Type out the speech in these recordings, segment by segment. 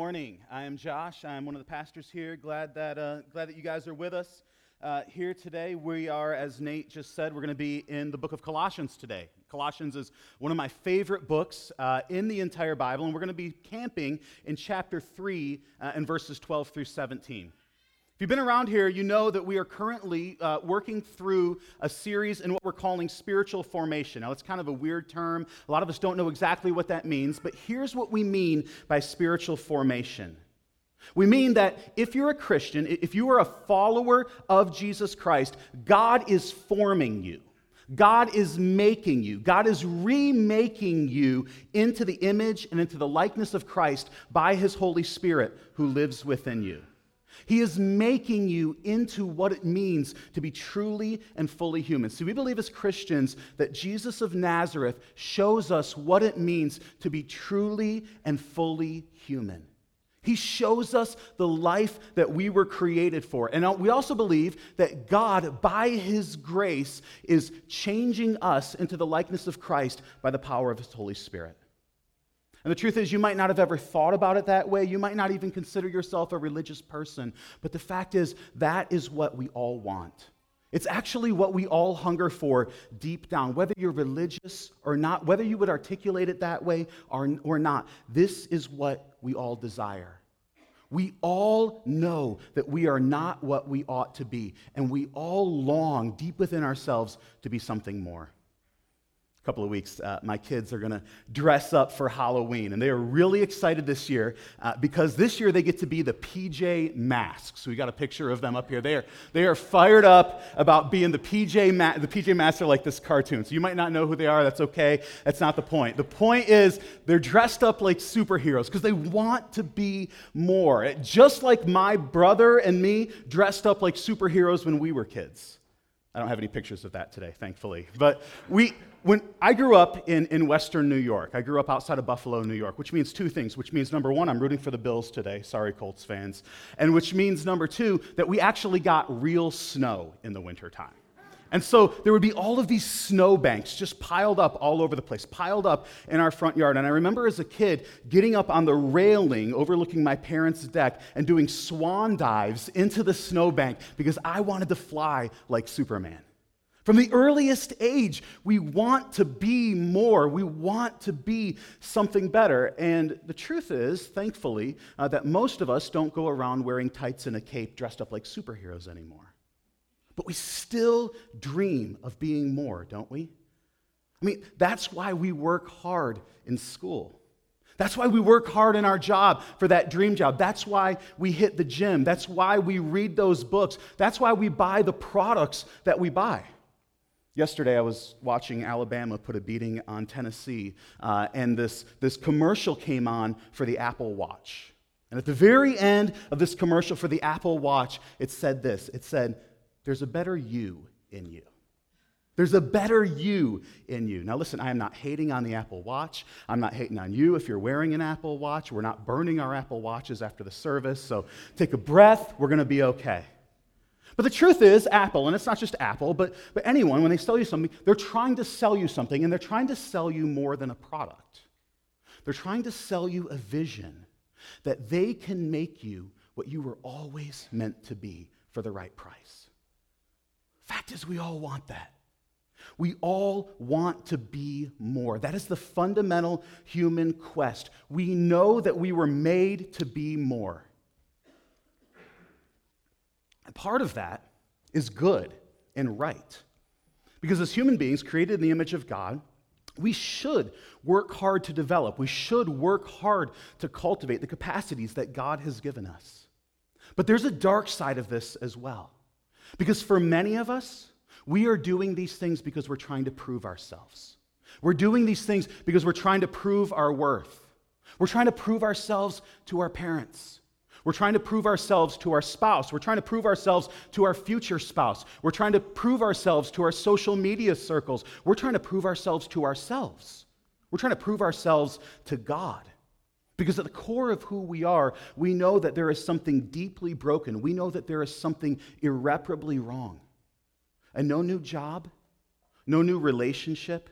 morning. I am Josh. I'm one of the pastors here. Glad that, uh, glad that you guys are with us uh, here today. We are, as Nate just said, we're going to be in the book of Colossians today. Colossians is one of my favorite books uh, in the entire Bible, and we're going to be camping in chapter 3 uh, and verses 12 through 17. If you've been around here, you know that we are currently uh, working through a series in what we're calling spiritual formation. Now, it's kind of a weird term. A lot of us don't know exactly what that means, but here's what we mean by spiritual formation. We mean that if you're a Christian, if you are a follower of Jesus Christ, God is forming you. God is making you. God is remaking you into the image and into the likeness of Christ by his Holy Spirit who lives within you. He is making you into what it means to be truly and fully human. See, we believe as Christians that Jesus of Nazareth shows us what it means to be truly and fully human. He shows us the life that we were created for. And we also believe that God, by His grace, is changing us into the likeness of Christ by the power of His Holy Spirit. And the truth is, you might not have ever thought about it that way. You might not even consider yourself a religious person. But the fact is, that is what we all want. It's actually what we all hunger for deep down, whether you're religious or not, whether you would articulate it that way or, or not. This is what we all desire. We all know that we are not what we ought to be, and we all long deep within ourselves to be something more couple of weeks, uh, my kids are going to dress up for Halloween. And they are really excited this year uh, because this year they get to be the PJ Masks. We got a picture of them up here. They are, they are fired up about being the PJ, Ma- the PJ Masks are like this cartoon. So you might not know who they are. That's okay. That's not the point. The point is they're dressed up like superheroes because they want to be more. Just like my brother and me dressed up like superheroes when we were kids. I don't have any pictures of that today, thankfully. But we, when I grew up in, in Western New York, I grew up outside of Buffalo, New York, which means two things. Which means, number one, I'm rooting for the Bills today. Sorry, Colts fans. And which means, number two, that we actually got real snow in the wintertime. And so there would be all of these snowbanks just piled up all over the place, piled up in our front yard. And I remember as a kid getting up on the railing overlooking my parents' deck and doing swan dives into the snowbank because I wanted to fly like Superman. From the earliest age, we want to be more. We want to be something better. And the truth is, thankfully, uh, that most of us don't go around wearing tights and a cape dressed up like superheroes anymore. But we still dream of being more, don't we? I mean, that's why we work hard in school. That's why we work hard in our job for that dream job. That's why we hit the gym. That's why we read those books. That's why we buy the products that we buy. Yesterday, I was watching Alabama put a beating on Tennessee, uh, and this, this commercial came on for the Apple Watch. And at the very end of this commercial for the Apple Watch, it said this it said, There's a better you in you. There's a better you in you. Now, listen, I am not hating on the Apple Watch. I'm not hating on you if you're wearing an Apple Watch. We're not burning our Apple Watches after the service. So take a breath. We're going to be okay. But the truth is, Apple, and it's not just Apple, but, but anyone, when they sell you something, they're trying to sell you something, and they're trying to sell you more than a product. They're trying to sell you a vision that they can make you what you were always meant to be for the right price. Fact is, we all want that. We all want to be more. That is the fundamental human quest. We know that we were made to be more. And part of that is good and right. Because as human beings created in the image of God, we should work hard to develop. We should work hard to cultivate the capacities that God has given us. But there's a dark side of this as well. Because for many of us, we are doing these things because we're trying to prove ourselves. We're doing these things because we're trying to prove our worth. We're trying to prove ourselves to our parents. We're trying to prove ourselves to our spouse. We're trying to prove ourselves to our future spouse. We're trying to prove ourselves to our social media circles. We're trying to prove ourselves to ourselves. We're trying to prove ourselves to God. Because at the core of who we are, we know that there is something deeply broken. We know that there is something irreparably wrong. And no new job, no new relationship,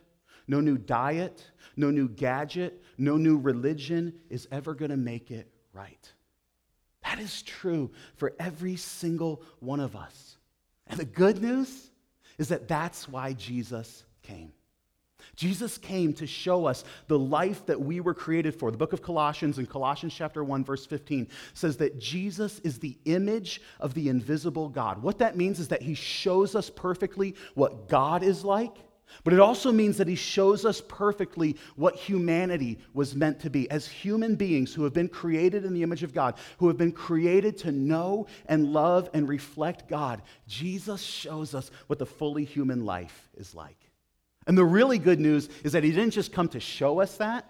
no new diet, no new gadget, no new religion is ever going to make it right. That is true for every single one of us. And the good news is that that's why Jesus came. Jesus came to show us the life that we were created for. The book of Colossians in Colossians chapter 1 verse 15 says that Jesus is the image of the invisible God. What that means is that he shows us perfectly what God is like, but it also means that he shows us perfectly what humanity was meant to be. As human beings who have been created in the image of God, who have been created to know and love and reflect God, Jesus shows us what the fully human life is like. And the really good news is that he didn't just come to show us that,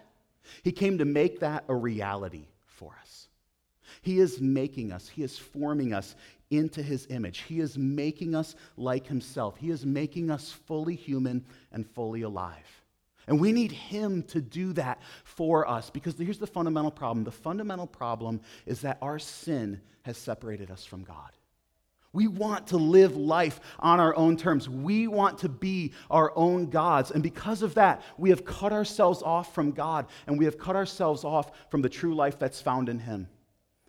he came to make that a reality for us. He is making us, he is forming us into his image. He is making us like himself. He is making us fully human and fully alive. And we need him to do that for us because here's the fundamental problem. The fundamental problem is that our sin has separated us from God. We want to live life on our own terms. We want to be our own gods. And because of that, we have cut ourselves off from God and we have cut ourselves off from the true life that's found in Him.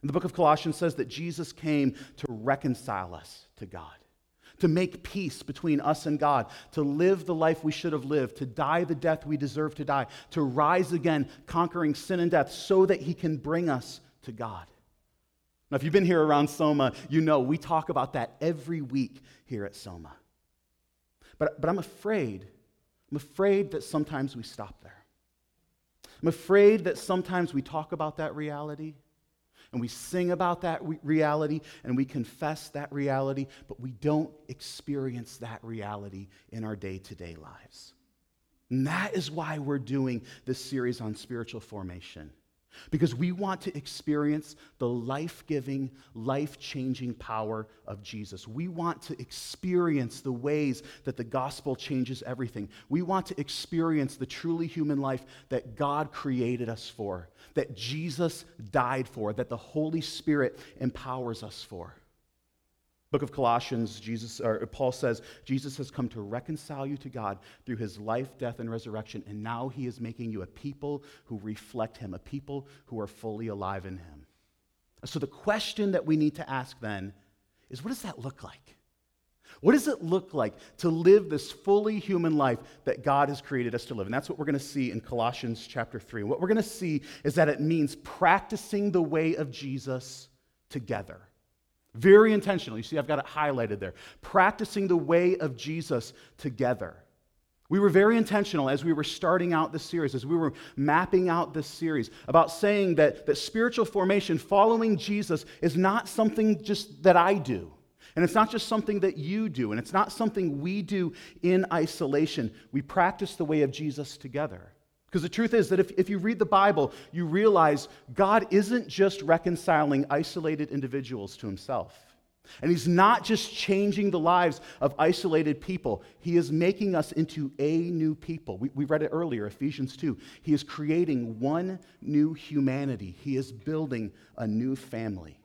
And the book of Colossians says that Jesus came to reconcile us to God, to make peace between us and God, to live the life we should have lived, to die the death we deserve to die, to rise again, conquering sin and death, so that He can bring us to God. Now, if you've been here around Soma, you know we talk about that every week here at Soma. But, but I'm afraid, I'm afraid that sometimes we stop there. I'm afraid that sometimes we talk about that reality and we sing about that reality and we confess that reality, but we don't experience that reality in our day to day lives. And that is why we're doing this series on spiritual formation because we want to experience the life giving, life changing power of Jesus. We want to experience the ways that the gospel changes everything. We want to experience the truly human life that God created us for, that Jesus died for, that the Holy Spirit empowers us for. Book of Colossians, Jesus, or Paul says, Jesus has come to reconcile you to God through his life, death, and resurrection, and now he is making you a people who reflect him, a people who are fully alive in him. So the question that we need to ask then is what does that look like? What does it look like to live this fully human life that God has created us to live? And that's what we're going to see in Colossians chapter 3. What we're going to see is that it means practicing the way of Jesus together. Very intentional. You see, I've got it highlighted there. Practicing the way of Jesus together. We were very intentional as we were starting out this series, as we were mapping out this series, about saying that, that spiritual formation, following Jesus, is not something just that I do. And it's not just something that you do, and it's not something we do in isolation. We practice the way of Jesus together. Because the truth is that if, if you read the Bible, you realize God isn't just reconciling isolated individuals to himself. And he's not just changing the lives of isolated people, he is making us into a new people. We, we read it earlier, Ephesians 2. He is creating one new humanity, he is building a new family.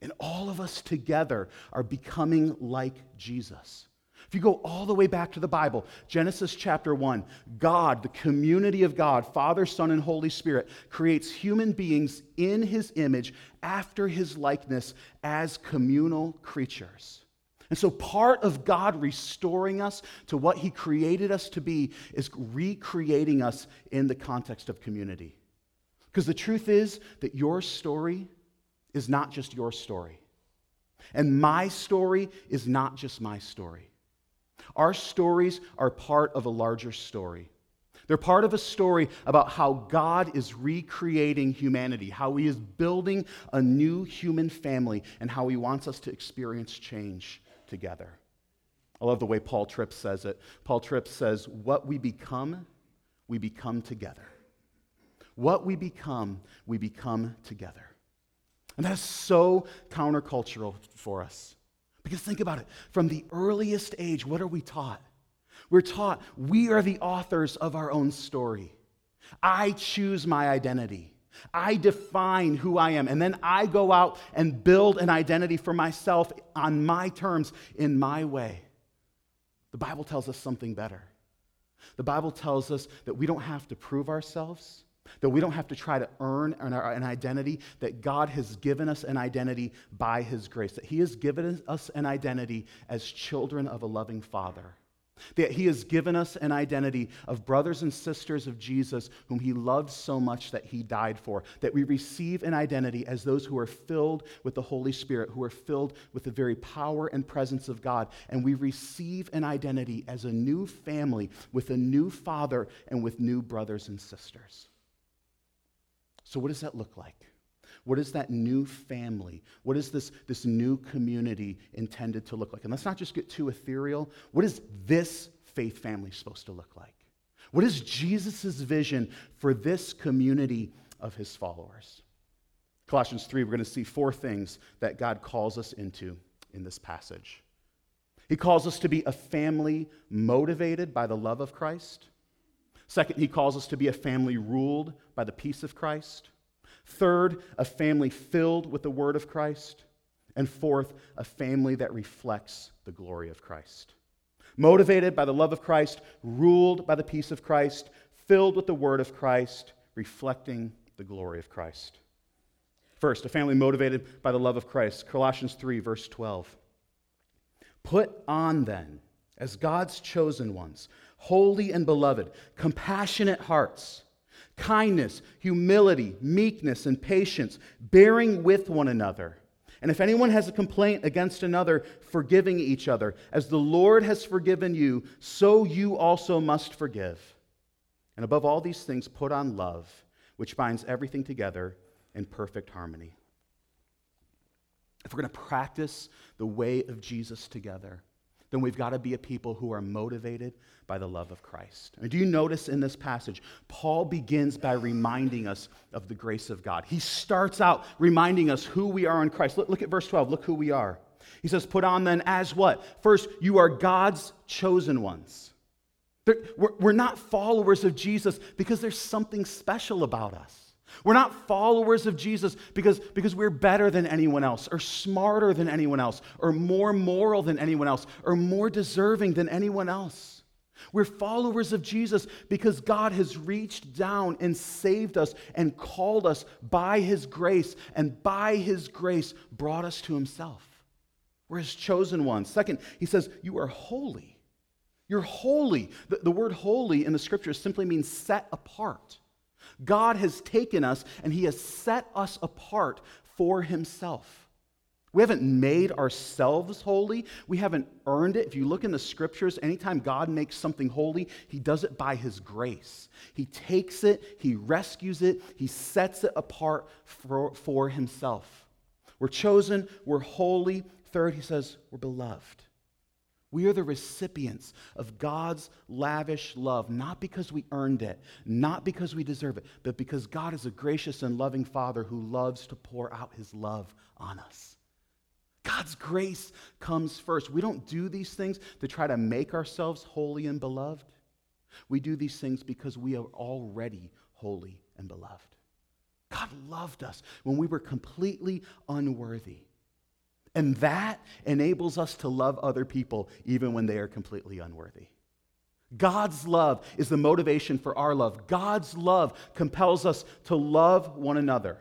And all of us together are becoming like Jesus. If you go all the way back to the Bible, Genesis chapter 1, God, the community of God, Father, Son, and Holy Spirit, creates human beings in his image, after his likeness, as communal creatures. And so, part of God restoring us to what he created us to be is recreating us in the context of community. Because the truth is that your story is not just your story. And my story is not just my story. Our stories are part of a larger story. They're part of a story about how God is recreating humanity, how He is building a new human family, and how He wants us to experience change together. I love the way Paul Tripp says it. Paul Tripp says, What we become, we become together. What we become, we become together. And that is so countercultural for us. Because think about it from the earliest age, what are we taught? We're taught we are the authors of our own story. I choose my identity. I define who I am. And then I go out and build an identity for myself on my terms, in my way. The Bible tells us something better. The Bible tells us that we don't have to prove ourselves, that we don't have to try to earn an, identity, that God has given us an identity by His grace, that He has given us an identity as children of a loving Father. That he has given us an identity of brothers and sisters of Jesus whom he loved so much that he died for. That we receive an identity as those who are filled with the Holy Spirit, who are filled with the very power and presence of God. And we receive an identity as a new family with a new father and with new brothers and sisters. So, what does that look like? What is that new family? What is this, this new community intended to look like? And let's not just get too ethereal. What is this faith family supposed to look like? What is Jesus' vision for this community of his followers? Colossians 3, we're going to see four things that God calls us into in this passage. He calls us to be a family motivated by the love of Christ. Second, he calls us to be a family ruled by the peace of Christ. Third, a family filled with the word of Christ. And fourth, a family that reflects the glory of Christ. Motivated by the love of Christ, ruled by the peace of Christ, filled with the word of Christ, reflecting the glory of Christ. First, a family motivated by the love of Christ. Colossians 3, verse 12. Put on then, as God's chosen ones, holy and beloved, compassionate hearts kindness, humility, meekness, and patience, bearing with one another. And if anyone has a complaint against another, forgiving each other. As the Lord has forgiven you, so you also must forgive. And above all these things, put on love, which binds everything together in perfect harmony. If we're going to practice the way of Jesus together, then we've got to be a people who are motivated by the love of Christ. And do you notice in this passage, Paul begins by reminding us of the grace of God. He starts out reminding us who we are in Christ. Look, look at verse 12. Look who we are. He says, Put on then as what? First, you are God's chosen ones. We're not followers of Jesus because there's something special about us. We're not followers of Jesus because, because we're better than anyone else, or smarter than anyone else, or more moral than anyone else, or more deserving than anyone else. We're followers of Jesus because God has reached down and saved us and called us by His grace, and by His grace brought us to Himself. We're His chosen ones. Second, He says, You are holy. You're holy. The, the word holy in the scriptures simply means set apart. God has taken us and He has set us apart for Himself. We haven't made ourselves holy. We haven't earned it. If you look in the scriptures, anytime God makes something holy, he does it by his grace. He takes it, he rescues it, he sets it apart for, for himself. We're chosen, we're holy. Third, he says, we're beloved. We are the recipients of God's lavish love, not because we earned it, not because we deserve it, but because God is a gracious and loving Father who loves to pour out his love on us. God's grace comes first. We don't do these things to try to make ourselves holy and beloved. We do these things because we are already holy and beloved. God loved us when we were completely unworthy. And that enables us to love other people even when they are completely unworthy. God's love is the motivation for our love. God's love compels us to love one another.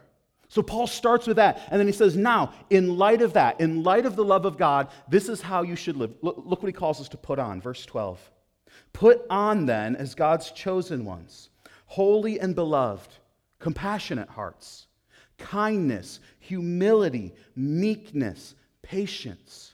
So Paul starts with that, and then he says, Now, in light of that, in light of the love of God, this is how you should live. Look, look what he calls us to put on, verse 12. Put on then, as God's chosen ones, holy and beloved, compassionate hearts, kindness, humility, meekness patience.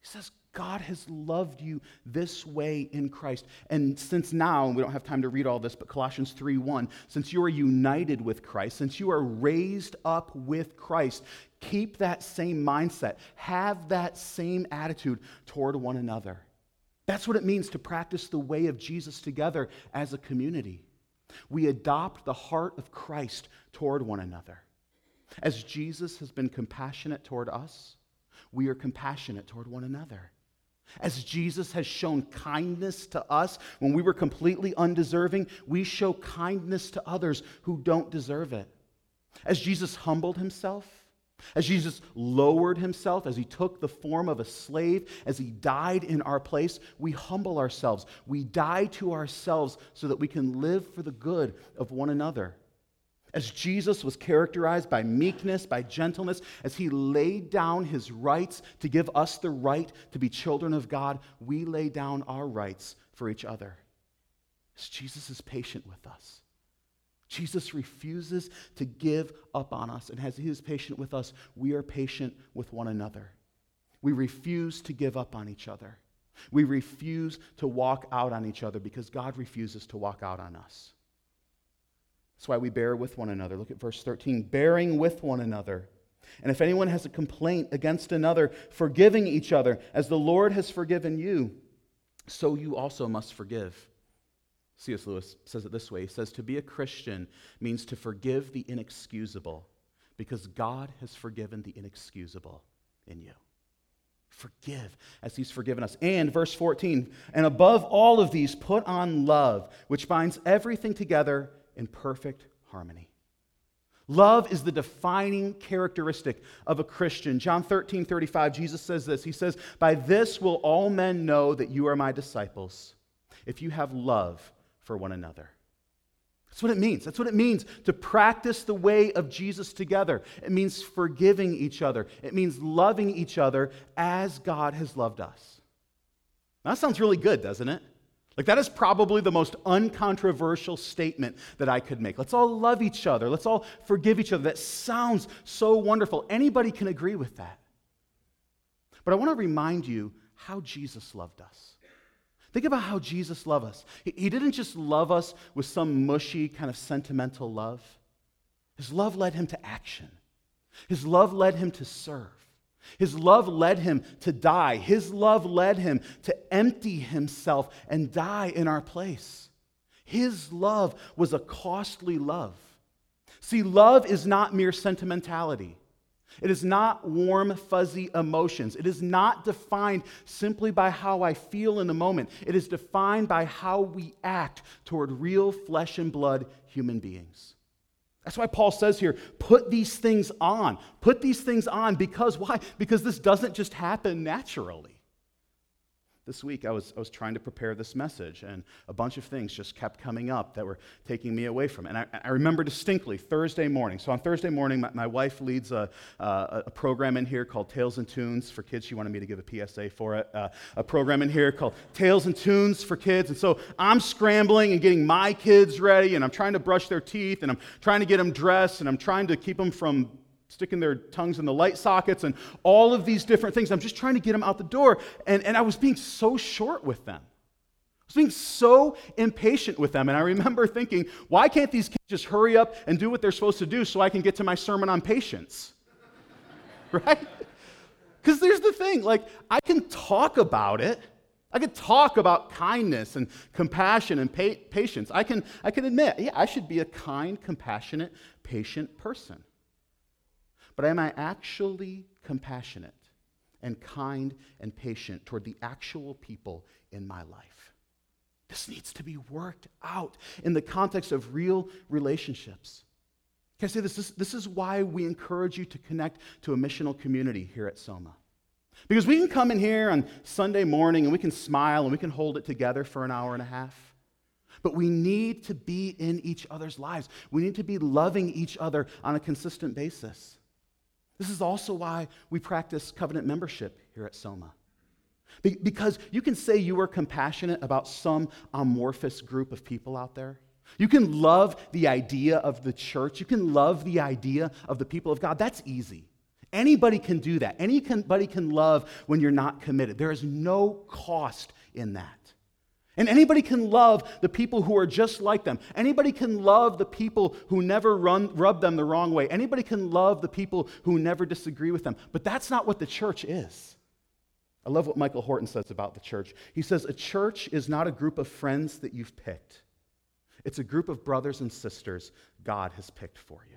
He says, God has loved you this way in Christ. And since now, we don't have time to read all this, but Colossians 3 1, since you are united with Christ, since you are raised up with Christ, keep that same mindset. Have that same attitude toward one another. That's what it means to practice the way of Jesus together as a community. We adopt the heart of Christ toward one another. As Jesus has been compassionate toward us, we are compassionate toward one another. As Jesus has shown kindness to us when we were completely undeserving, we show kindness to others who don't deserve it. As Jesus humbled himself, As Jesus lowered himself, as he took the form of a slave, as he died in our place, we humble ourselves. We die to ourselves so that we can live for the good of one another. As Jesus was characterized by meekness, by gentleness, as he laid down his rights to give us the right to be children of God, we lay down our rights for each other. As Jesus is patient with us. Jesus refuses to give up on us. And as he is patient with us, we are patient with one another. We refuse to give up on each other. We refuse to walk out on each other because God refuses to walk out on us. That's why we bear with one another. Look at verse 13 bearing with one another. And if anyone has a complaint against another, forgiving each other, as the Lord has forgiven you, so you also must forgive. C.S. Lewis says it this way He says, To be a Christian means to forgive the inexcusable because God has forgiven the inexcusable in you. Forgive as He's forgiven us. And verse 14, and above all of these, put on love, which binds everything together in perfect harmony. Love is the defining characteristic of a Christian. John 13, 35, Jesus says this. He says, By this will all men know that you are my disciples, if you have love for one another. That's what it means. That's what it means to practice the way of Jesus together. It means forgiving each other, it means loving each other as God has loved us. That sounds really good, doesn't it? Like, that is probably the most uncontroversial statement that I could make. Let's all love each other. Let's all forgive each other. That sounds so wonderful. Anybody can agree with that. But I want to remind you how Jesus loved us. Think about how Jesus loved us. He didn't just love us with some mushy, kind of sentimental love, His love led Him to action, His love led Him to serve. His love led him to die. His love led him to empty himself and die in our place. His love was a costly love. See, love is not mere sentimentality. It is not warm, fuzzy emotions. It is not defined simply by how I feel in the moment. It is defined by how we act toward real flesh and blood human beings. That's why Paul says here, put these things on. Put these things on because why? Because this doesn't just happen naturally this week I was, I was trying to prepare this message, and a bunch of things just kept coming up that were taking me away from it. And I, I remember distinctly Thursday morning. So on Thursday morning, my, my wife leads a, uh, a program in here called Tales and Tunes for Kids. She wanted me to give a PSA for it. Uh, a program in here called Tales and Tunes for Kids. And so I'm scrambling and getting my kids ready, and I'm trying to brush their teeth, and I'm trying to get them dressed, and I'm trying to keep them from sticking their tongues in the light sockets and all of these different things. I'm just trying to get them out the door. And, and I was being so short with them. I was being so impatient with them. And I remember thinking, why can't these kids just hurry up and do what they're supposed to do so I can get to my sermon on patience? right? Because there's the thing like, I can talk about it. I could talk about kindness and compassion and pa- patience. I can, I can admit, yeah, I should be a kind, compassionate, patient person. But am I actually compassionate and kind and patient toward the actual people in my life? This needs to be worked out in the context of real relationships. Can I say this? this? This is why we encourage you to connect to a missional community here at Soma. Because we can come in here on Sunday morning and we can smile and we can hold it together for an hour and a half. But we need to be in each other's lives. We need to be loving each other on a consistent basis. This is also why we practice covenant membership here at Soma. Be- because you can say you are compassionate about some amorphous group of people out there. You can love the idea of the church. You can love the idea of the people of God. That's easy. Anybody can do that. Anybody can love when you're not committed. There is no cost in that. And anybody can love the people who are just like them. Anybody can love the people who never run, rub them the wrong way. Anybody can love the people who never disagree with them. But that's not what the church is. I love what Michael Horton says about the church. He says, A church is not a group of friends that you've picked, it's a group of brothers and sisters God has picked for you.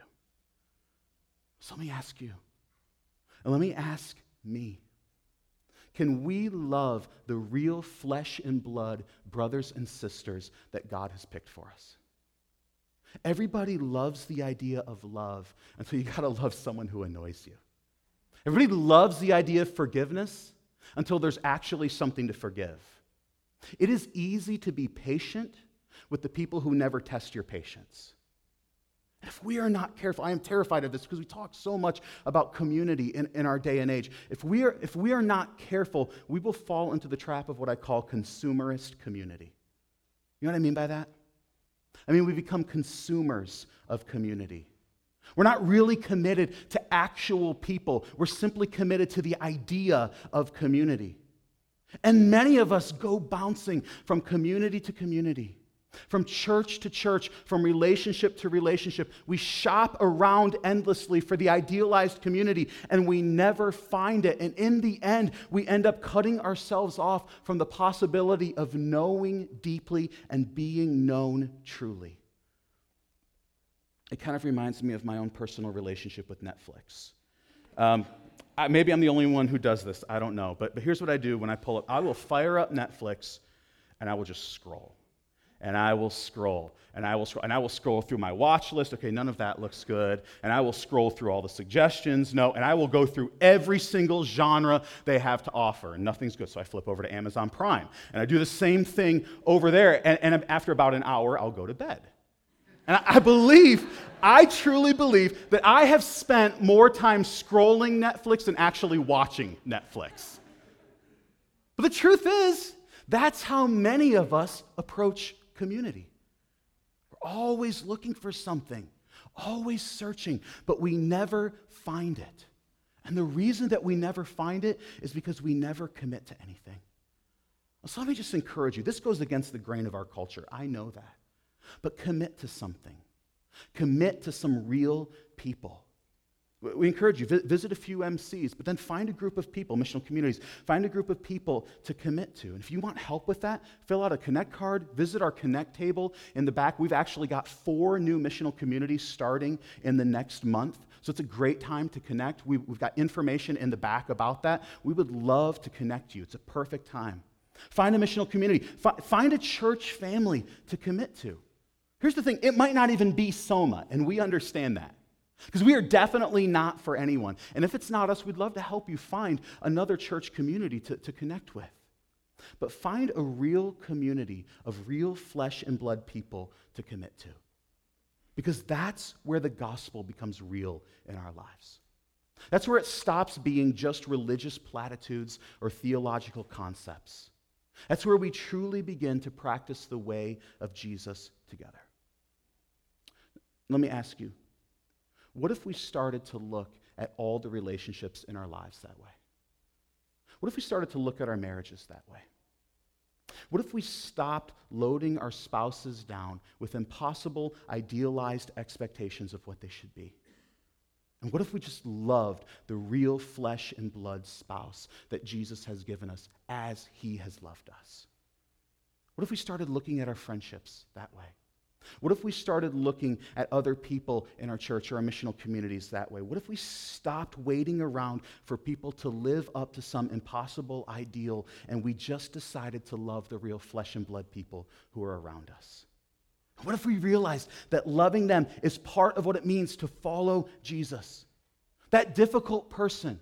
So let me ask you, and let me ask me can we love the real flesh and blood brothers and sisters that God has picked for us? Everybody loves the idea of love until you got to love someone who annoys you. Everybody loves the idea of forgiveness until there's actually something to forgive. It is easy to be patient with the people who never test your patience. If we are not careful, I am terrified of this because we talk so much about community in, in our day and age. If we, are, if we are not careful, we will fall into the trap of what I call consumerist community. You know what I mean by that? I mean, we become consumers of community. We're not really committed to actual people, we're simply committed to the idea of community. And many of us go bouncing from community to community from church to church, from relationship to relationship, we shop around endlessly for the idealized community and we never find it. And in the end, we end up cutting ourselves off from the possibility of knowing deeply and being known truly. It kind of reminds me of my own personal relationship with Netflix. Um, I, maybe I'm the only one who does this, I don't know. But, but here's what I do when I pull up I will fire up Netflix and I will just scroll and I will scroll and I will scroll and I will scroll through my watch list. Okay, none of that looks good. And I will scroll through all the suggestions. No, and I will go through every single genre they have to offer, and nothing's good. So I flip over to Amazon Prime and I do the same thing over there. And, and after about an hour, I'll go to bed. And I, I believe, I truly believe that I have spent more time scrolling Netflix than actually watching Netflix. But the truth is, that's how many of us approach community. We're always looking for something, always searching, but we never find it. And the reason that we never find it is because we never commit to anything. So let me just encourage you. This goes against the grain of our culture. I know that. But commit to something. Commit to some real people. We encourage you, visit a few MCs, but then find a group of people, missional communities, find a group of people to commit to. And if you want help with that, fill out a Connect card, visit our Connect table in the back. We've actually got four new missional communities starting in the next month. So it's a great time to connect. We've got information in the back about that. We would love to connect you. It's a perfect time. Find a missional community, find a church family to commit to. Here's the thing it might not even be Soma, and we understand that. Because we are definitely not for anyone. And if it's not us, we'd love to help you find another church community to, to connect with. But find a real community of real flesh and blood people to commit to. Because that's where the gospel becomes real in our lives. That's where it stops being just religious platitudes or theological concepts. That's where we truly begin to practice the way of Jesus together. Let me ask you what if we started to look at all the relationships in our lives that way? What if we started to look at our marriages that way? What if we stopped loading our spouses down with impossible, idealized expectations of what they should be? And what if we just loved the real flesh and blood spouse that Jesus has given us as he has loved us? What if we started looking at our friendships that way? What if we started looking at other people in our church or our missional communities that way? What if we stopped waiting around for people to live up to some impossible ideal and we just decided to love the real flesh and blood people who are around us? What if we realized that loving them is part of what it means to follow Jesus? That difficult person,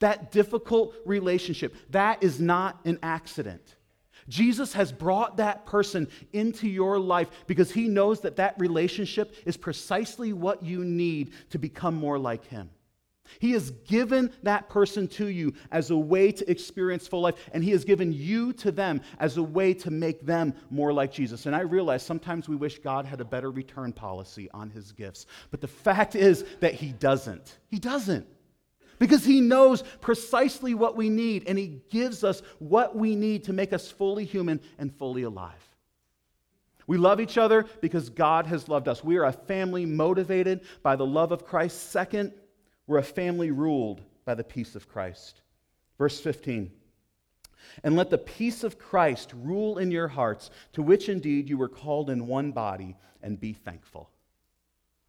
that difficult relationship, that is not an accident. Jesus has brought that person into your life because he knows that that relationship is precisely what you need to become more like him. He has given that person to you as a way to experience full life, and He has given you to them as a way to make them more like Jesus. And I realize sometimes we wish God had a better return policy on His gifts, but the fact is that He doesn't. He doesn't because He knows precisely what we need, and He gives us what we need to make us fully human and fully alive. We love each other because God has loved us. We are a family motivated by the love of Christ. Second, we're a family ruled by the peace of Christ. Verse 15. And let the peace of Christ rule in your hearts, to which indeed you were called in one body, and be thankful.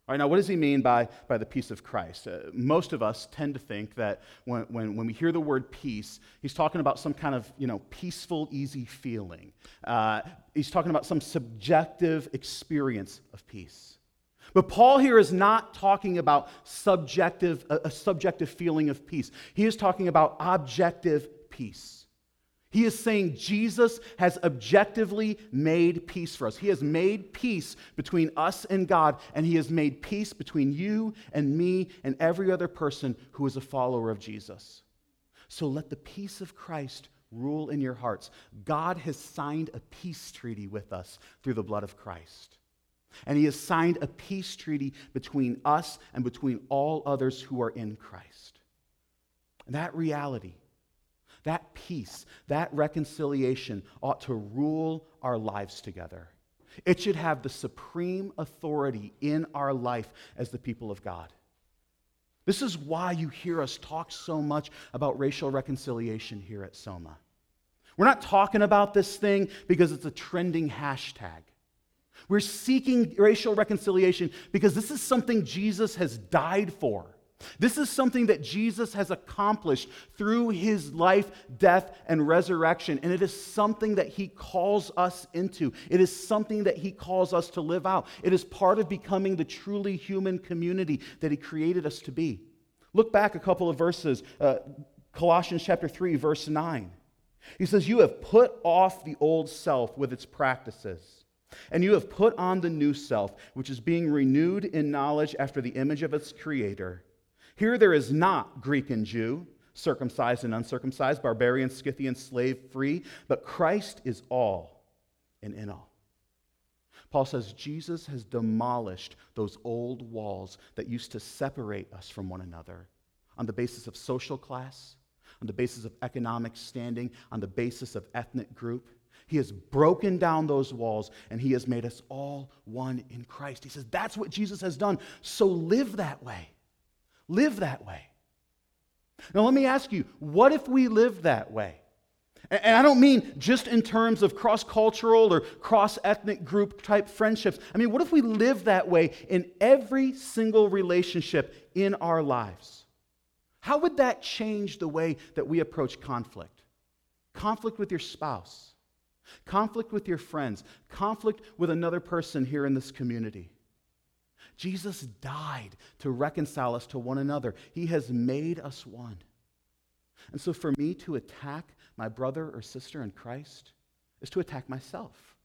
All right, now, what does he mean by, by the peace of Christ? Uh, most of us tend to think that when, when, when we hear the word peace, he's talking about some kind of you know, peaceful, easy feeling. Uh, he's talking about some subjective experience of peace. But Paul here is not talking about subjective, a, a subjective feeling of peace. He is talking about objective peace. He is saying Jesus has objectively made peace for us. He has made peace between us and God, and He has made peace between you and me and every other person who is a follower of Jesus. So let the peace of Christ rule in your hearts. God has signed a peace treaty with us through the blood of Christ. And He has signed a peace treaty between us and between all others who are in Christ. And that reality, that peace, that reconciliation ought to rule our lives together. It should have the supreme authority in our life as the people of God. This is why you hear us talk so much about racial reconciliation here at Soma. We're not talking about this thing because it's a trending hashtag. We're seeking racial reconciliation because this is something Jesus has died for. This is something that Jesus has accomplished through his life, death, and resurrection. And it is something that he calls us into. It is something that he calls us to live out. It is part of becoming the truly human community that he created us to be. Look back a couple of verses uh, Colossians chapter 3, verse 9. He says, You have put off the old self with its practices and you have put on the new self, which is being renewed in knowledge after the image of its creator. Here there is not Greek and Jew, circumcised and uncircumcised, barbarian, Scythian, slave free, but Christ is all and in all. Paul says Jesus has demolished those old walls that used to separate us from one another on the basis of social class, on the basis of economic standing, on the basis of ethnic group. He has broken down those walls and he has made us all one in Christ. He says that's what Jesus has done. So live that way. Live that way. Now, let me ask you what if we live that way? And I don't mean just in terms of cross cultural or cross ethnic group type friendships. I mean, what if we live that way in every single relationship in our lives? How would that change the way that we approach conflict? Conflict with your spouse, conflict with your friends, conflict with another person here in this community. Jesus died to reconcile us to one another. He has made us one. And so for me to attack my brother or sister in Christ is to attack myself.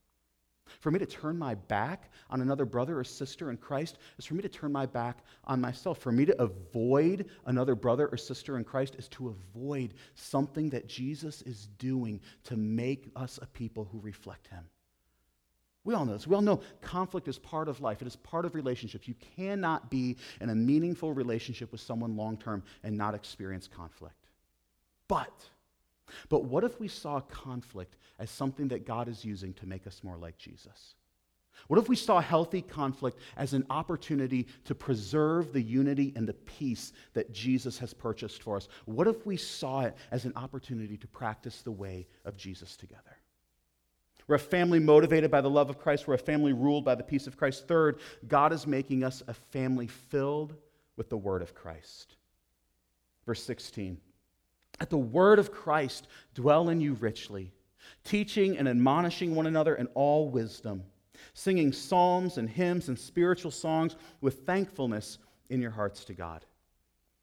For me to turn my back on another brother or sister in Christ is for me to turn my back on myself. For me to avoid another brother or sister in Christ is to avoid something that Jesus is doing to make us a people who reflect him. We all know this. We all know conflict is part of life, it is part of relationships. You cannot be in a meaningful relationship with someone long term and not experience conflict. But but what if we saw conflict as something that God is using to make us more like Jesus? What if we saw healthy conflict as an opportunity to preserve the unity and the peace that Jesus has purchased for us? What if we saw it as an opportunity to practice the way of Jesus together? We're a family motivated by the love of Christ. We're a family ruled by the peace of Christ. Third, God is making us a family filled with the word of Christ. Verse 16. Let the word of Christ dwell in you richly, teaching and admonishing one another in all wisdom, singing psalms and hymns and spiritual songs with thankfulness in your hearts to God.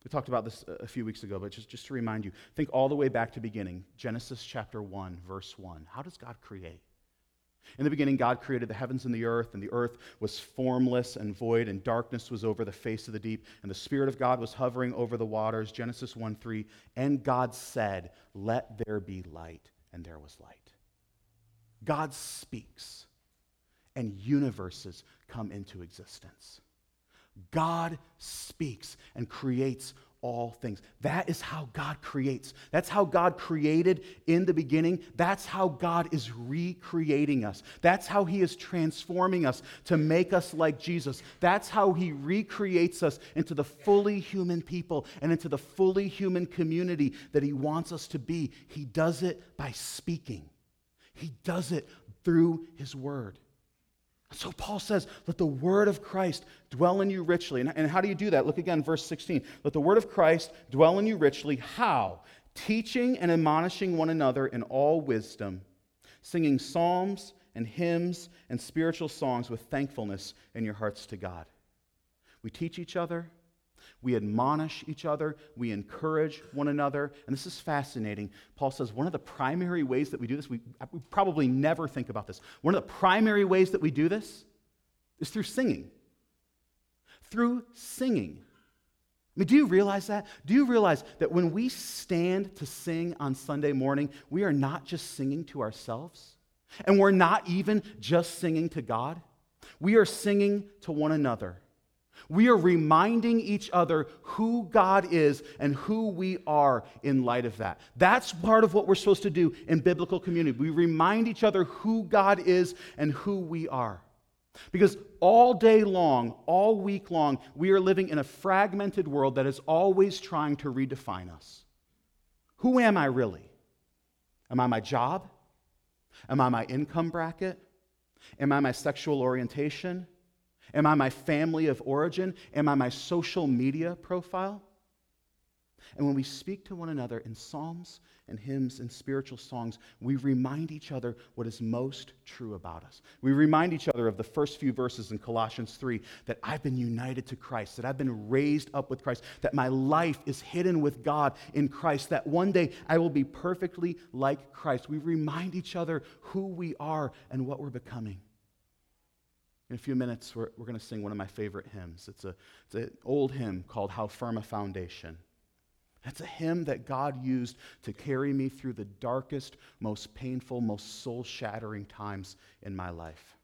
We talked about this a few weeks ago, but just, just to remind you, think all the way back to beginning, Genesis chapter 1, verse 1. How does God create? In the beginning, God created the heavens and the earth, and the earth was formless and void, and darkness was over the face of the deep, and the Spirit of God was hovering over the waters. Genesis 1 3. And God said, Let there be light, and there was light. God speaks, and universes come into existence. God speaks and creates all things. That is how God creates. That's how God created in the beginning. That's how God is recreating us. That's how He is transforming us to make us like Jesus. That's how He recreates us into the fully human people and into the fully human community that He wants us to be. He does it by speaking, He does it through His Word. So Paul says, let the word of Christ dwell in you richly. And, how do you do that? Look again, verse 16. Let the word of Christ dwell in you richly. How? Teaching and admonishing one another in all wisdom, singing psalms and hymns and spiritual songs with thankfulness in your hearts to God. We teach each other, we admonish each other, we encourage one another. And this is fascinating. Paul says one of the primary ways that we do this, we, we probably never think about this. One of the primary ways that we do this is through singing. Through singing. I mean, do you realize that? Do you realize that when we stand to sing on Sunday morning, we are not just singing to ourselves? And we're not even just singing to God? We are singing to one another. We are reminding each other who God is and who we are in light of that. That's part of what we're supposed to do in biblical community. We remind each other who God is and who we are. Because all day long, all week long, we are living in a fragmented world that is always trying to redefine us. Who am I really? Am I my job? Am I my income bracket? Am I my sexual orientation? Am I my family of origin? Am I my social media profile? And when we speak to one another in psalms and hymns and spiritual songs, we remind each other what is most true about us. We remind each other of the first few verses in Colossians 3 that I've been united to Christ, that I've been raised up with Christ, that my life is hidden with God in Christ, that one day I will be perfectly like Christ. We remind each other who we are and what we're becoming. In a few minutes, we're, we're going to sing one of my favorite hymns. It's, a, it's an old hymn called How Firm a Foundation. It's a hymn that God used to carry me through the darkest, most painful, most soul shattering times in my life.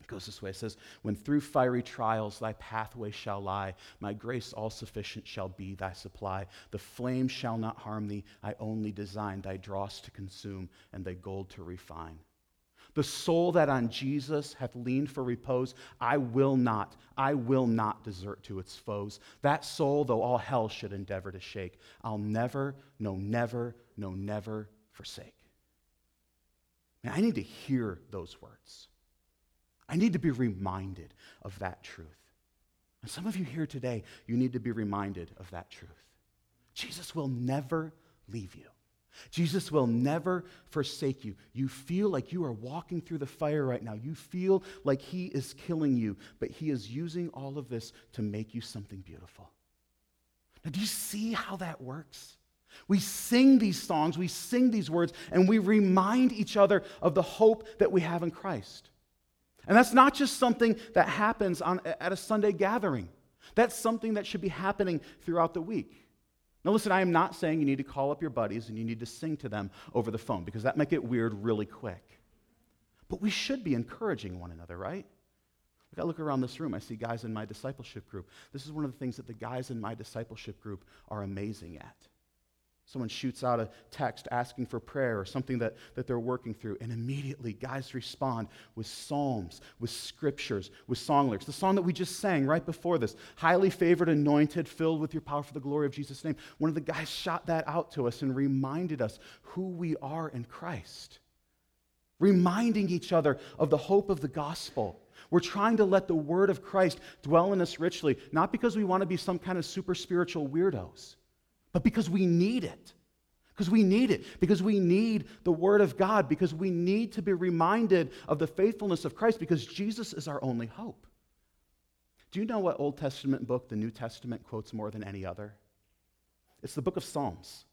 It goes this way it says, When through fiery trials thy pathway shall lie, my grace all sufficient shall be thy supply. The flame shall not harm thee, I only design thy dross to consume and thy gold to refine. The soul that on Jesus hath leaned for repose, I will not, I will not desert to its foes. That soul, though all hell should endeavor to shake, I'll never, no, never, no, never forsake. Man, I need to hear those words. I need to be reminded of that truth. And some of you here today, you need to be reminded of that truth. Jesus will never leave you. Jesus will never forsake you. You feel like you are walking through the fire right now. You feel like He is killing you, but He is using all of this to make you something beautiful. Now, do you see how that works? We sing these songs, we sing these words, and we remind each other of the hope that we have in Christ. And that's not just something that happens on, at a Sunday gathering, that's something that should be happening throughout the week. Now, listen, I am not saying you need to call up your buddies and you need to sing to them over the phone because that might get weird really quick. But we should be encouraging one another, right? Like I look around this room, I see guys in my discipleship group. This is one of the things that the guys in my discipleship group are amazing at. Someone shoots out a text asking for prayer or something that, that they're working through, and immediately guys respond with psalms, with scriptures, with song lyrics. The song that we just sang right before this, highly favored, anointed, filled with your power for the glory of Jesus' name. One of the guys shot that out to us and reminded us who we are in Christ, reminding each other of the hope of the gospel. We're trying to let the word of Christ dwell in us richly, not because we want to be some kind of super spiritual weirdos but because we need it. Because we need it. Because we need the Word of God. Because we need to be reminded of the faithfulness of Christ. Because Jesus is our only hope. Do you know what Old Testament book the New Testament quotes more than any other? It's the book of Psalms.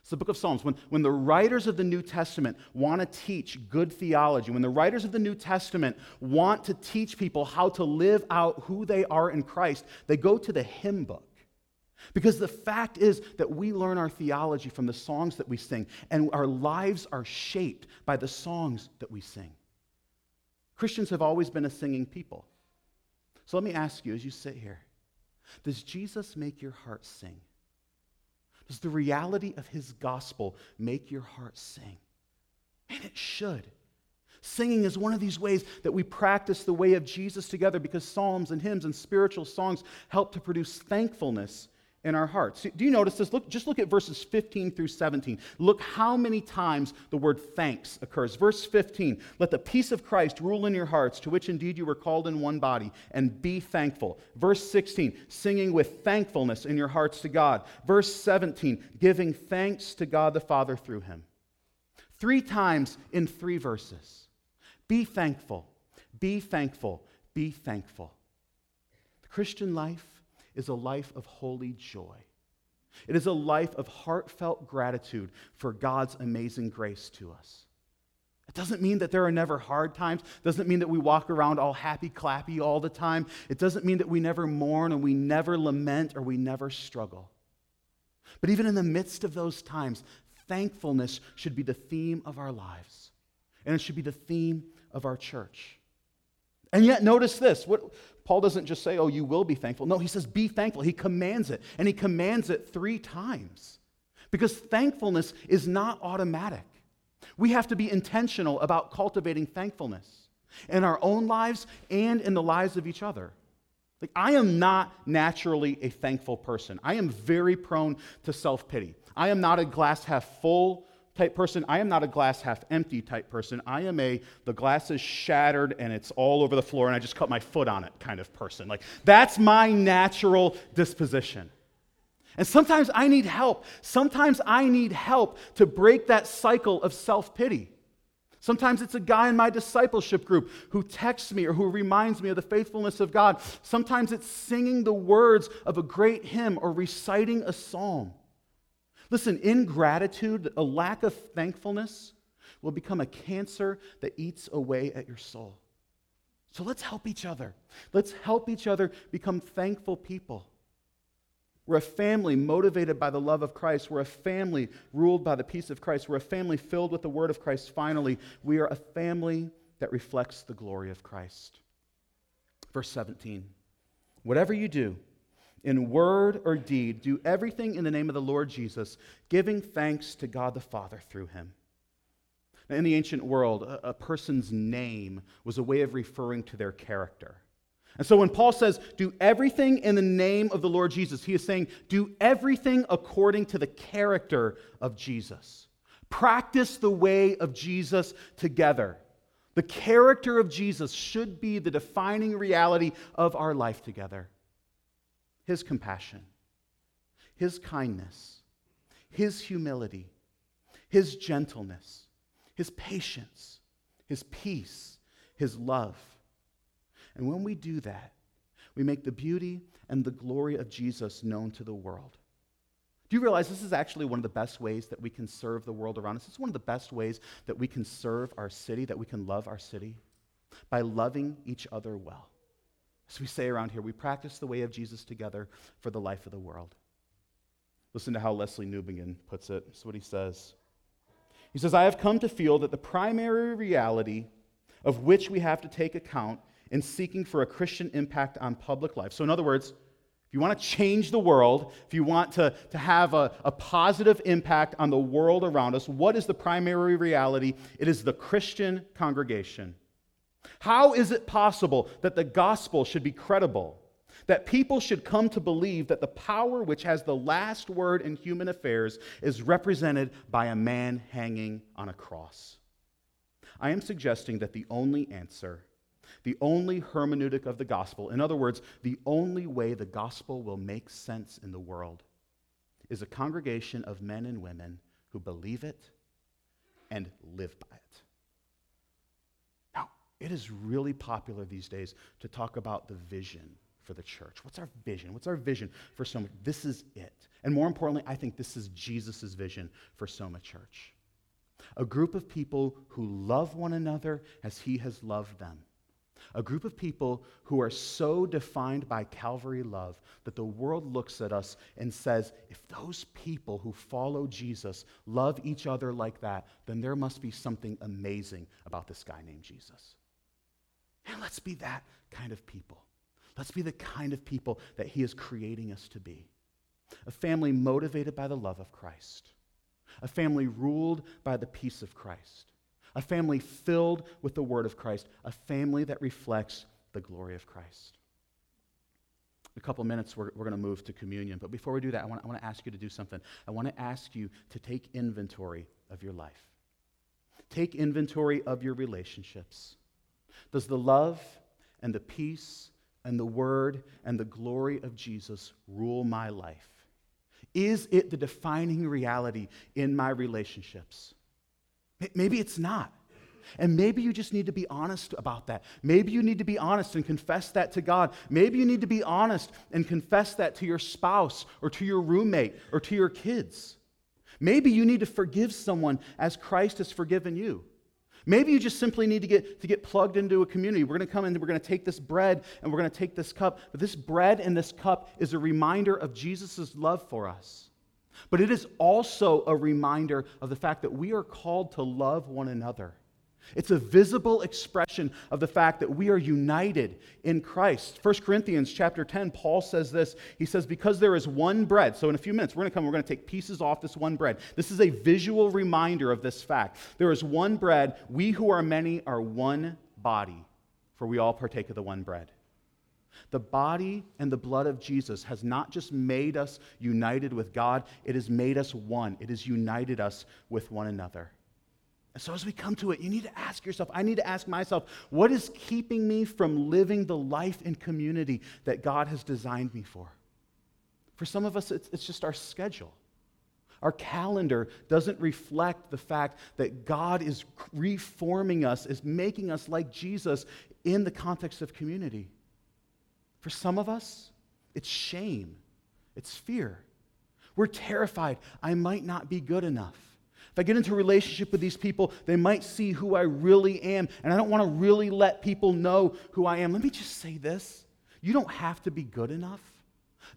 It's the book of Psalms. When, when the writers of the New Testament want to teach good theology, when the writers of the New Testament want to teach people how to live out who they are in Christ, they go to the hymn book. Because the fact is that we learn our theology from the songs that we sing, and our lives are shaped by the songs that we sing. Christians have always been a singing people. So let me ask you as you sit here Does Jesus make your heart sing? Does the reality of his gospel make your heart sing? And it should. Singing is one of these ways that we practice the way of Jesus together because psalms and hymns and spiritual songs help to produce thankfulness in our hearts. Do you notice this? Look, just look at verses 15 through 17. Look how many times the word thanks occurs. Verse 15, let the peace of Christ rule in your hearts, to which indeed you were called in one body, and be thankful. Verse 16, singing with thankfulness in your hearts to God. Verse 17, giving thanks to God the Father through him. Three times in three verses. Be thankful, be thankful, be thankful. The Christian life is a life of holy joy. It is a life of heartfelt gratitude for God's amazing grace to us. It doesn't mean that there are never hard times. It doesn't mean that we walk around all happy clappy all the time. It doesn't mean that we never mourn and we never lament or we never struggle. But even in the midst of those times, thankfulness should be the theme of our lives. And it should be the theme of our church. And yet, notice this. What, Paul doesn't just say, oh, you will be thankful. No, he says, be thankful. He commands it. And he commands it three times. Because thankfulness is not automatic. We have to be intentional about cultivating thankfulness in our own lives and in the lives of each other. Like, I am not naturally a thankful person. I am very prone to self pity. I am not a glass half full type person. I am not a glass half empty type person. I am a the glass is shattered and it's all over the floor and I just cut my foot on it kind of person. Like, that's my natural disposition. And sometimes I need help. Sometimes I need help to break that cycle of self pity. Sometimes it's a guy in my discipleship group who texts me or who reminds me of the faithfulness of God. Sometimes it's singing the words of a great hymn or reciting a psalm. Listen, ingratitude, a lack of thankfulness, will become a cancer that eats away at your soul. So let's help each other. Let's help each other become thankful people. We're a family motivated by the love of Christ. We're a family ruled by the peace of Christ. We're a family filled with the word of Christ. Finally, we are a family that reflects the glory of Christ. Verse 17 Whatever you do, in word or deed, do everything in the name of the Lord Jesus, giving thanks to God the Father through him. Now, in the ancient world, a, a person's name was a way of referring to their character. And so when Paul says, do everything in the name of the Lord Jesus, he is saying, do everything according to the character of Jesus. Practice the way of Jesus together. The character of Jesus should be the defining reality of our life together. His compassion, His kindness, His humility, His gentleness, His patience, His peace, His love. And when we do that, we make the beauty and the glory of Jesus known to the world. Do you realize this is actually one of the best ways that we can serve the world around us? It's one of the best ways that we can serve our city, that we can love our city by loving each other well. We say around here, we practice the way of Jesus together for the life of the world. Listen to how Lesslie Newbigin puts it. This is what he says. He says, I have come to feel that the primary reality of which we have to take account in seeking for a Christian impact on public life. So, in other words, if you want to change the world, if you want to, to have a, a positive impact on the world around us, what is the primary reality? It is the Christian congregation. How is it possible that the gospel should be credible? That people should come to believe that the power which has the last word in human affairs is represented by a man hanging on a cross? I am suggesting that the only answer the only hermeneutic of the gospel, in other words, the only way the gospel will make sense in the world, is a congregation of men and women who believe it and live by it. It is really popular these days to talk about the vision for the church. What's our vision? What's our vision for Soma? This is it. And more importantly, I think this is Jesus' vision for Soma Church. A group of people who love one another as he has loved them a group of people who are so defined by Calvary love that the world looks at us and says, if those people who follow Jesus love each other like that, then there must be something amazing about this guy named Jesus. And let's be that kind of people. Let's be the kind of people that he is creating us to be. A family motivated by the love of Christ, a family ruled by the peace of Christ a family filled with the word of Christ, a family that reflects the glory of Christ. In a couple minutes, we're, we're going to move to communion. But before we do that, I want, I want to ask you to do something. I want to ask you to take inventory of your life. Take inventory of your relationships. Does the love and the peace and the word and the glory of Jesus rule my life? Is it the defining reality in my relationships? Maybe it's not. And maybe you just need to be honest about that. Maybe you need to be honest and confess that to God. Maybe you need to be honest and confess that to your spouse or to your roommate or to your kids. Maybe you need to forgive someone as Christ has forgiven you. Maybe you just simply need to get, to get plugged into a community. We're going to come in and we're going to take this bread and we're going to take this cup. But this bread and this cup is a reminder of Jesus' love for us. But it is also a reminder of the fact that we are called to love one another. It's a visible expression of the fact that we are united in Christ. 1 Corinthians chapter 10, Paul says this. He says, Because there is one bread. So in a few minutes, we're going to come, we're going to take pieces off this one bread. This is a visual reminder of this fact. There is one bread. We who are many are one body, for we all partake of the one bread. The body and the blood of Jesus has not just made us united with God, it has made us one. It has united us with one another. And so, as we come to it, you need to ask yourself, I need to ask myself, what is keeping me from living the life and community that God has designed me for? For some of us, it's, it's just our schedule. Our calendar doesn't reflect the fact that God is reforming us, is making us like Jesus in the context of community. For some of us, it's shame, it's fear. We're terrified I might not be good enough. If I get into a relationship with these people, they might see who I really am, and I don't want to really let people know who I am. Let me just say this you don't have to be good enough.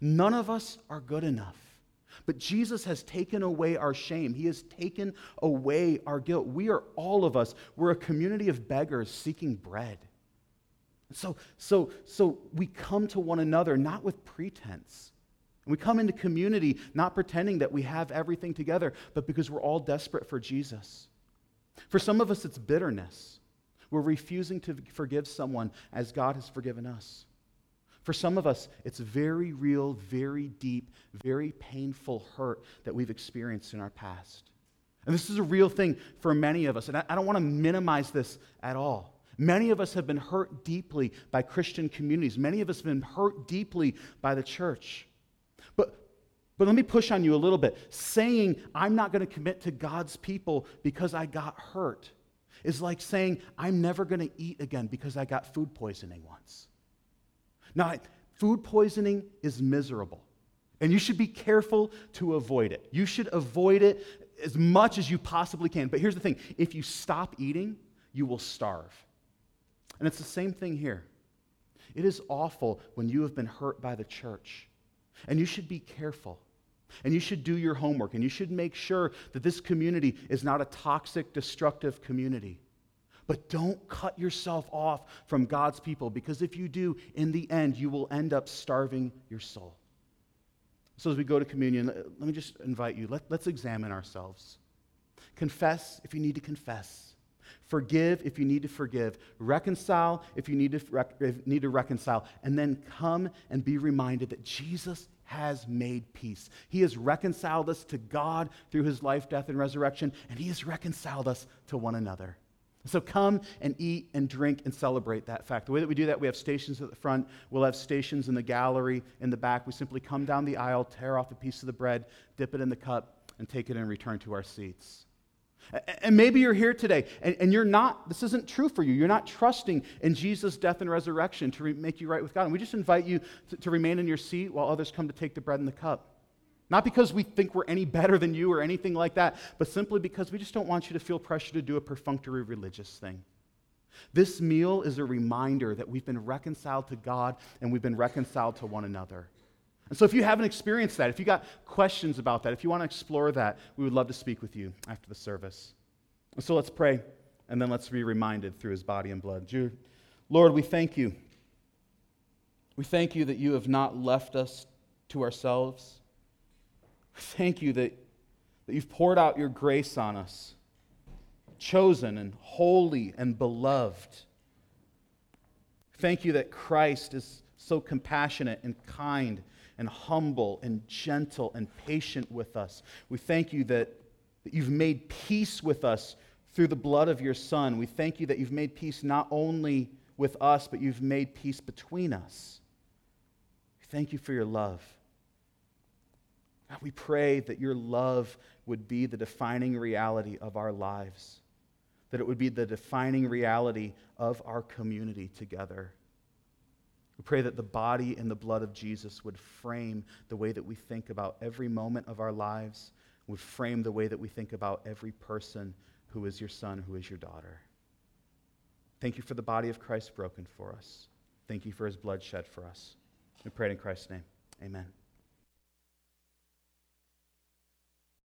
None of us are good enough. But Jesus has taken away our shame. He has taken away our guilt. We are all of us, we're a community of beggars seeking bread. So, so, so we come to one another not with pretense. And we come into community not pretending that we have everything together, but because we're all desperate for Jesus. For some of us, it's bitterness. We're refusing to forgive someone as God has forgiven us. For some of us, it's very real, very deep, very painful hurt that we've experienced in our past. And this is a real thing for many of us. And I, don't want to minimize this at all. Many of us have been hurt deeply by Christian communities. Many of us have been hurt deeply by the church. But, let me push on you a little bit. Saying, I'm not going to commit to God's people because I got hurt is like saying, I'm never going to eat again because I got food poisoning once. Now, food poisoning is miserable, and you should be careful to avoid it. You should avoid it as much as you possibly can. But here's the thing if you stop eating, you will starve. And it's the same thing here. It is awful when you have been hurt by the church. And you should be careful. And you should do your homework. And you should make sure that this community is not a toxic, destructive community. But don't cut yourself off from God's people because if you do, in the end, you will end up starving your soul. So, as we go to communion, let me just invite you let, us examine ourselves. Confess if you need to confess. Forgive if you need to forgive. Reconcile if you need to, rec- need to reconcile. And then come and be reminded that Jesus has made peace. He has reconciled us to God through his life, death, and resurrection, and he has reconciled us to one another. So come and eat and drink and celebrate that fact. The way that we do that, we have stations at the front. We'll have stations in the gallery in the back. We simply come down the aisle, tear off a piece of the bread, dip it in the cup, and take it and return to our seats. And maybe you're here today and, you're not, this isn't true for you. You're not trusting in Jesus' death and resurrection to make you right with God. And we just invite you to, to remain in your seat while others come to take the bread and the cup. Not because we think we're any better than you or anything like that, but simply because we just don't want you to feel pressure to do a perfunctory religious thing. This meal is a reminder that we've been reconciled to God and we've been reconciled to one another. And so, if you haven't experienced that, if you got questions about that, if you want to explore that, we would love to speak with you after the service. And so, let's pray, and then let's be reminded through his body and blood. Lord, we thank you. We thank you that you have not left us to ourselves. Thank you that, that you've poured out your grace on us, chosen and holy and beloved. Thank you that Christ is so compassionate and kind and humble and gentle and patient with us. We thank you that, that you've made peace with us through the blood of your Son. We thank you that you've made peace not only with us, but you've made peace between us. We thank you for your love. God, we pray that your love would be the defining reality of our lives. that it would be the defining reality of our community together. We pray that the body and the blood of Jesus would frame the way that we think about every moment of our lives, would frame the way that we think about every person who is your son, who is your daughter. Thank you for the body of Christ broken for us. Thank you for his blood shed for us. We pray in Christ's name. Amen.